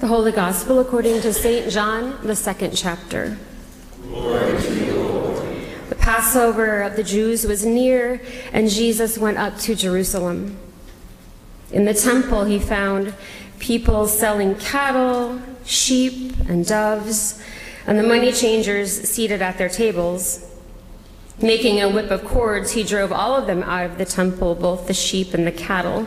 The Holy Gospel according to St. John, the second chapter. The Passover of the Jews was near, and Jesus went up to Jerusalem. In the temple, he found people selling cattle, sheep, and doves, and the money changers seated at their tables. Making a whip of cords, he drove all of them out of the temple, both the sheep and the cattle.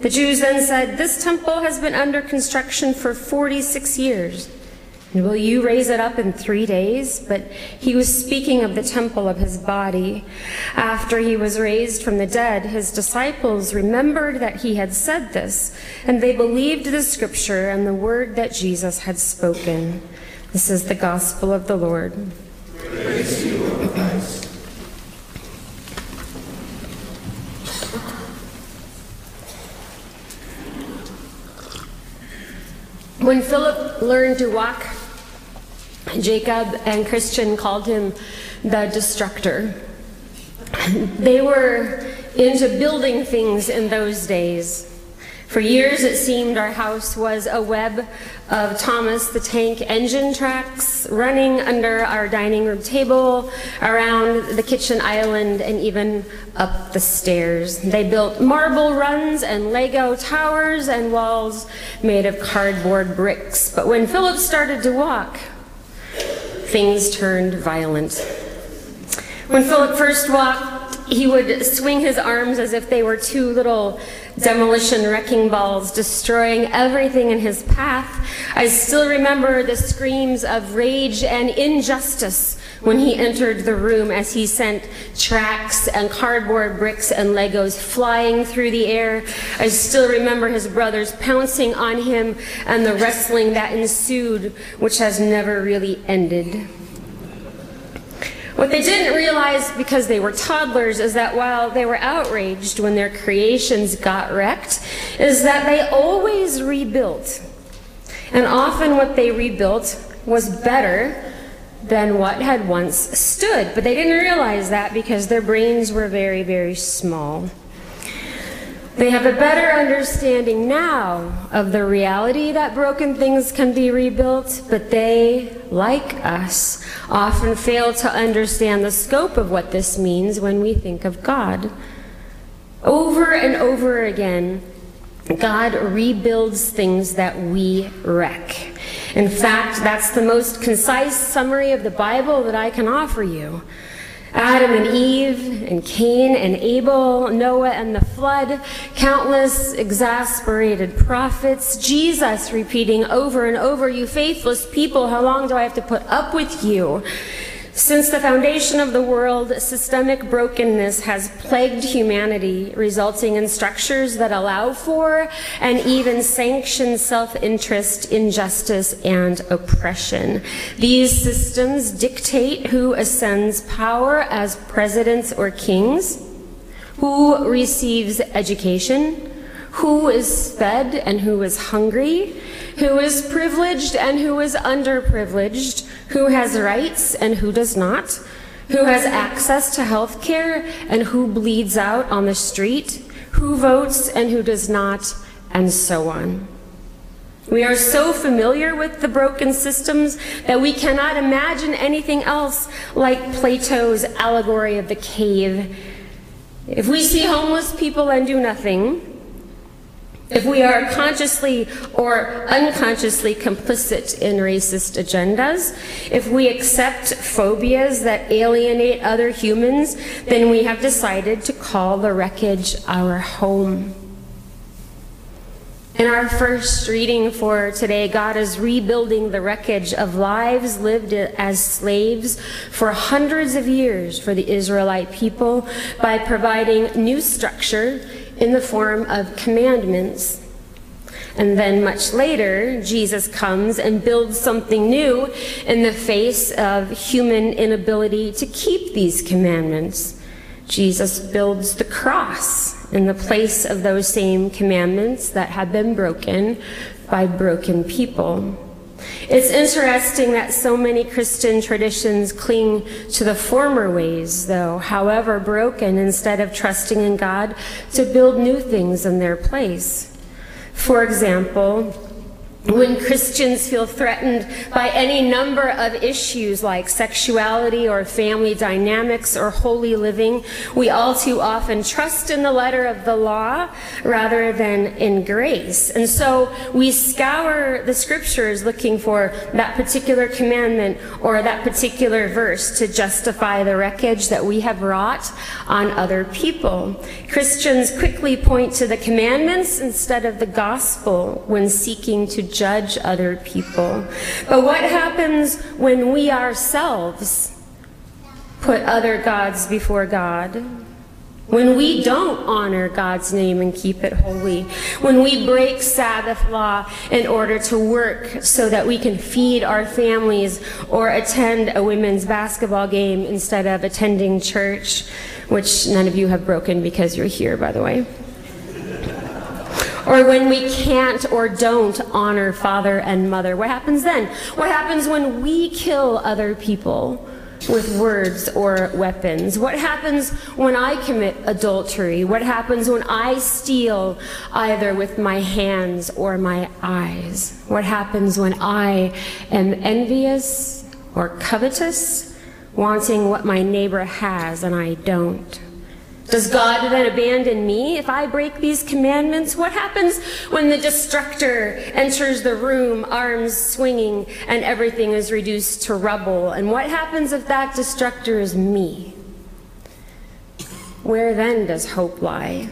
The Jews then said, This temple has been under construction for 46 years. And will you raise it up in three days? But he was speaking of the temple of his body. After he was raised from the dead, his disciples remembered that he had said this, and they believed the scripture and the word that Jesus had spoken. This is the gospel of the Lord. Praise When Philip learned to walk, Jacob and Christian called him the destructor. They were into building things in those days. For years, it seemed our house was a web of Thomas the Tank engine tracks running under our dining room table, around the kitchen island, and even up the stairs. They built marble runs and Lego towers and walls made of cardboard bricks. But when Philip started to walk, things turned violent. When Philip first walked, he would swing his arms as if they were two little demolition wrecking balls, destroying everything in his path. I still remember the screams of rage and injustice when he entered the room as he sent tracks and cardboard bricks and Legos flying through the air. I still remember his brothers pouncing on him and the wrestling that ensued, which has never really ended. What they didn't realize because they were toddlers is that while they were outraged when their creations got wrecked, is that they always rebuilt. And often what they rebuilt was better than what had once stood. But they didn't realize that because their brains were very, very small. They have a better understanding now of the reality that broken things can be rebuilt, but they, like us, often fail to understand the scope of what this means when we think of God. Over and over again, God rebuilds things that we wreck. In fact, that's the most concise summary of the Bible that I can offer you. Adam and Eve, and Cain and Abel, Noah and the flood, countless exasperated prophets, Jesus repeating over and over, You faithless people, how long do I have to put up with you? Since the foundation of the world, systemic brokenness has plagued humanity, resulting in structures that allow for and even sanction self interest, injustice, and oppression. These systems dictate who ascends power as presidents or kings, who receives education, who is fed and who is hungry, who is privileged and who is underprivileged, who has rights and who does not, who has access to health care and who bleeds out on the street, who votes and who does not, and so on. We are so familiar with the broken systems that we cannot imagine anything else like Plato's allegory of the cave. If we see homeless people and do nothing, if we are consciously or unconsciously complicit in racist agendas, if we accept phobias that alienate other humans, then we have decided to call the wreckage our home. In our first reading for today, God is rebuilding the wreckage of lives lived as slaves for hundreds of years for the Israelite people by providing new structure in the form of commandments. And then much later, Jesus comes and builds something new in the face of human inability to keep these commandments. Jesus builds the cross in the place of those same commandments that had been broken by broken people. It's interesting that so many Christian traditions cling to the former ways, though, however broken, instead of trusting in God to build new things in their place. For example, when Christians feel threatened by any number of issues like sexuality or family dynamics or holy living, we all too often trust in the letter of the law rather than in grace. And so we scour the scriptures looking for that particular commandment or that particular verse to justify the wreckage that we have wrought on other people. Christians quickly point to the commandments instead of the gospel when seeking to judge other people. But what happens when we ourselves put other gods before God? When we don't honor God's name and keep it holy, when we break Sabbath law in order to work so that we can feed our families or attend a women's basketball game instead of attending church, which none of you have broken because you're here, by the way. Or when we can't or don't honor father and mother, what happens then? What happens when we kill other people? with words or weapons? What happens when I commit adultery? What happens when I steal either with my hands or my eyes? What happens when I am envious or covetous, wanting what my neighbor has and I don't? Does God then abandon me if I break these commandments? What happens when the destructor enters the room, arms swinging, and everything is reduced to rubble? And what happens if that destructor is me? Where then does hope lie?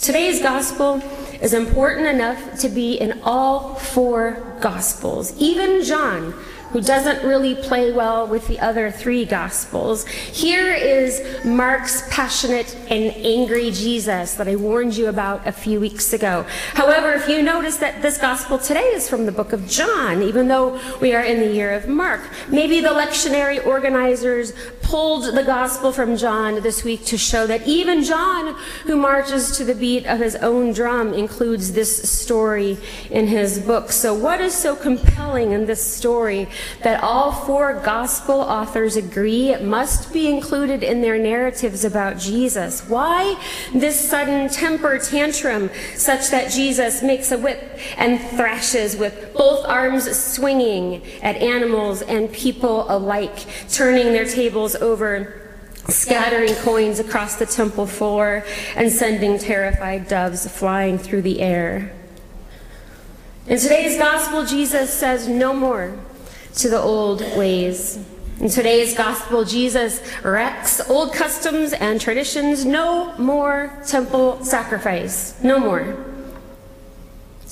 Today's gospel is important enough to be in all four gospels. Even John, who doesn't really play well with the other three Gospels. Here is Mark's passionate and angry Jesus that I warned you about a few weeks ago. However, if you notice that this Gospel today is from the book of John, even though we are in the year of Mark, maybe the lectionary organizers pulled the Gospel from John this week to show that even John, who marches to the beat of his own drum, includes this story in his book. So, what is so compelling in this story that all four gospel authors agree must be included in their narratives about Jesus. Why this sudden temper tantrum such that Jesus makes a whip and thrashes with both arms swinging at animals and people alike, turning their tables over scattering coins across the temple floor and sending terrified doves flying through the air. In today's gospel, Jesus says no more to the old ways. In today's gospel, Jesus wrecks old customs and traditions. No more temple sacrifice. No more.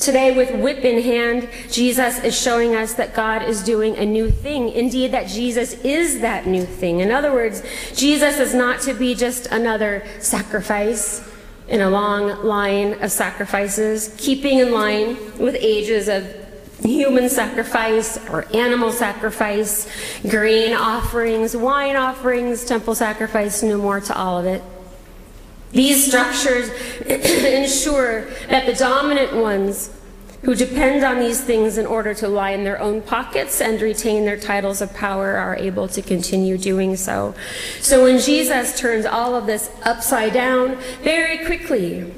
Today, with whip in hand, Jesus is showing us that God is doing a new thing. Indeed, that Jesus is that new thing. In other words, Jesus is not to be just another sacrifice in a long line of sacrifices, keeping in line with ages of human sacrifice or animal sacrifice, grain offerings, wine offerings, temple sacrifice, no more to all of it. These structures ensure that the dominant ones who depend on these things in order to line their own pockets and retain their titles of power are able to continue doing so. So when Jesus turns all of this upside down, very quickly,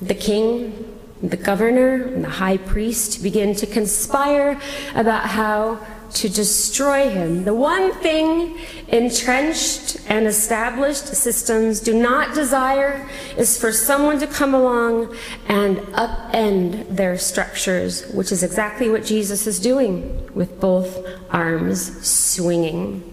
the king the governor and the high priest begin to conspire about how to destroy him. The one thing entrenched and established systems do not desire is for someone to come along and upend their structures, which is exactly what Jesus is doing with both arms swinging.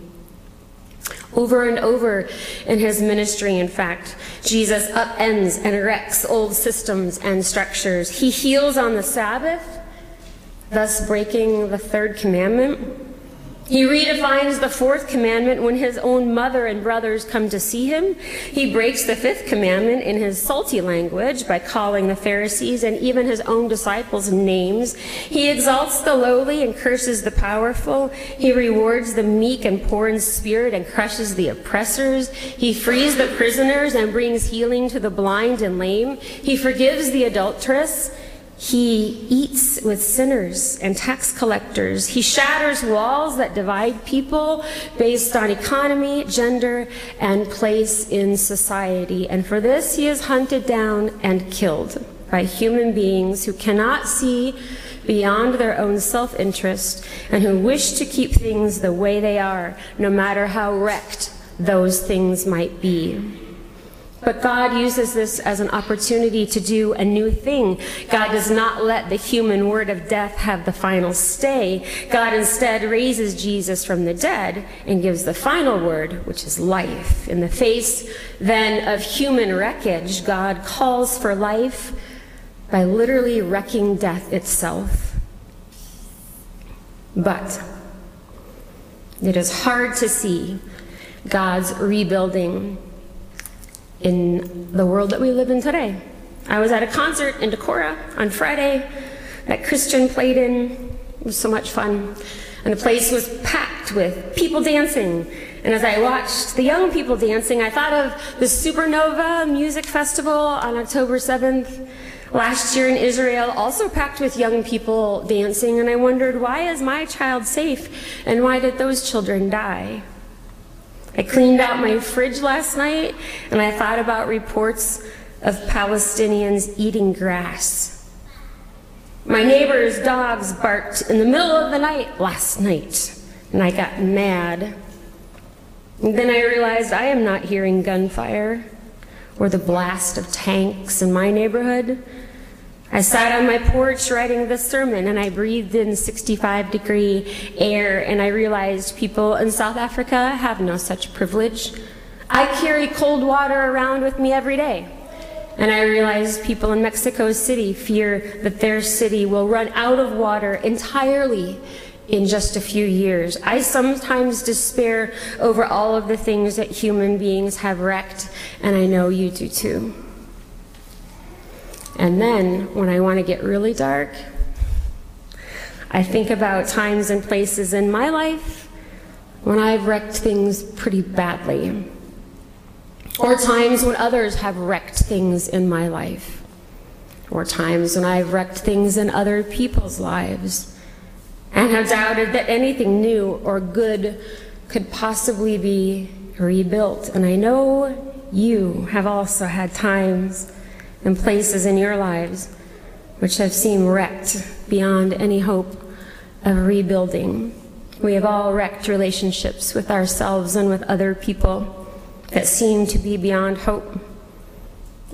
Over and over in his ministry, in fact, Jesus upends and erects old systems and structures. He heals on the Sabbath, thus breaking the third commandment. He redefines the fourth commandment when his own mother and brothers come to see him. He breaks the fifth commandment in his salty language by calling the Pharisees and even his own disciples names. He exalts the lowly and curses the powerful. He rewards the meek and poor in spirit and crushes the oppressors. He frees the prisoners and brings healing to the blind and lame. He forgives the adulteress he eats with sinners and tax collectors. He shatters walls that divide people based on economy, gender, and place in society. And for this, he is hunted down and killed by human beings who cannot see beyond their own self interest and who wish to keep things the way they are, no matter how wrecked those things might be. But God uses this as an opportunity to do a new thing. God does not let the human word of death have the final stay. God instead raises Jesus from the dead and gives the final word, which is life. In the face then of human wreckage, God calls for life by literally wrecking death itself. But it is hard to see God's rebuilding in the world that we live in today. I was at a concert in Decorah on Friday that Christian played in. It was so much fun. And the place was packed with people dancing. And as I watched the young people dancing, I thought of the Supernova Music Festival on October 7th last year in Israel, also packed with young people dancing. And I wondered, why is my child safe? And why did those children die? I cleaned out my fridge last night and I thought about reports of Palestinians eating grass. My neighbor's dogs barked in the middle of the night last night and I got mad. And then I realized I am not hearing gunfire or the blast of tanks in my neighborhood. I sat on my porch writing this sermon and I breathed in 65 degree air and I realized people in South Africa have no such privilege. I carry cold water around with me every day. And I realized people in Mexico City fear that their city will run out of water entirely in just a few years. I sometimes despair over all of the things that human beings have wrecked, and I know you do too. And then when I want to get really dark, I think about times and places in my life when I've wrecked things pretty badly, or times when others have wrecked things in my life, or times when I've wrecked things in other people's lives and have doubted that anything new or good could possibly be rebuilt. And I know you have also had times and places in your lives which have seemed wrecked beyond any hope of rebuilding. We have all wrecked relationships with ourselves and with other people that seem to be beyond hope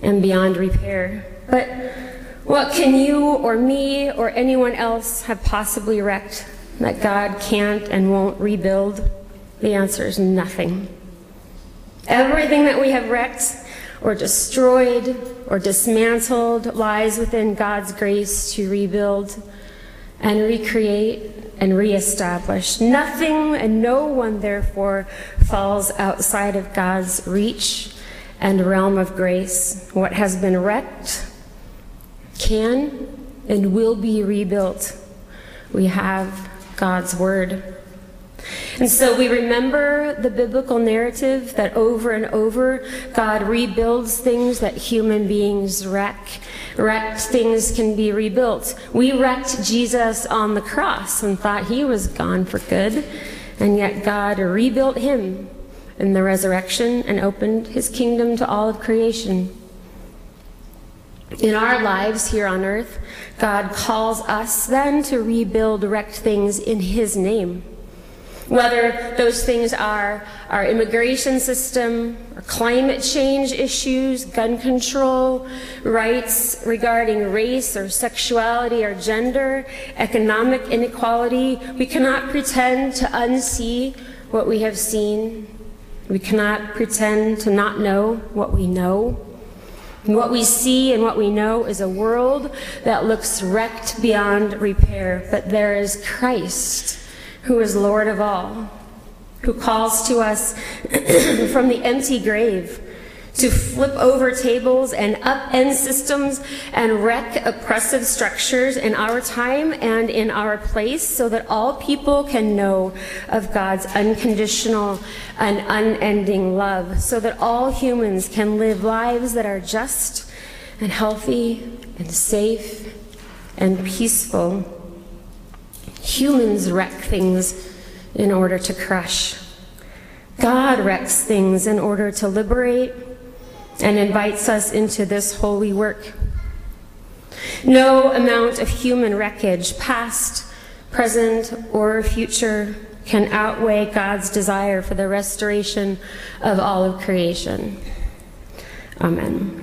and beyond repair. But what can you or me or anyone else have possibly wrecked that God can't and won't rebuild? The answer is nothing. Everything that we have wrecked or destroyed or dismantled lies within God's grace to rebuild and recreate and reestablish. Nothing and no one, therefore, falls outside of God's reach and realm of grace. What has been wrecked can and will be rebuilt. We have God's Word. And so we remember the biblical narrative that over and over God rebuilds things that human beings wreck. Wrecked things can be rebuilt. We wrecked Jesus on the cross and thought he was gone for good, and yet God rebuilt him in the resurrection and opened his kingdom to all of creation. In our lives here on earth, God calls us then to rebuild wrecked things in his name. Whether those things are our immigration system, or climate change issues, gun control, rights regarding race or sexuality or gender, economic inequality, we cannot pretend to unsee what we have seen. We cannot pretend to not know what we know. And what we see and what we know is a world that looks wrecked beyond repair, but there is Christ who is Lord of all, who calls to us from the empty grave to flip over tables and upend systems and wreck oppressive structures in our time and in our place so that all people can know of God's unconditional and unending love, so that all humans can live lives that are just and healthy and safe and peaceful. Humans wreck things in order to crush. God wrecks things in order to liberate and invites us into this holy work. No amount of human wreckage, past, present, or future, can outweigh God's desire for the restoration of all of creation. Amen.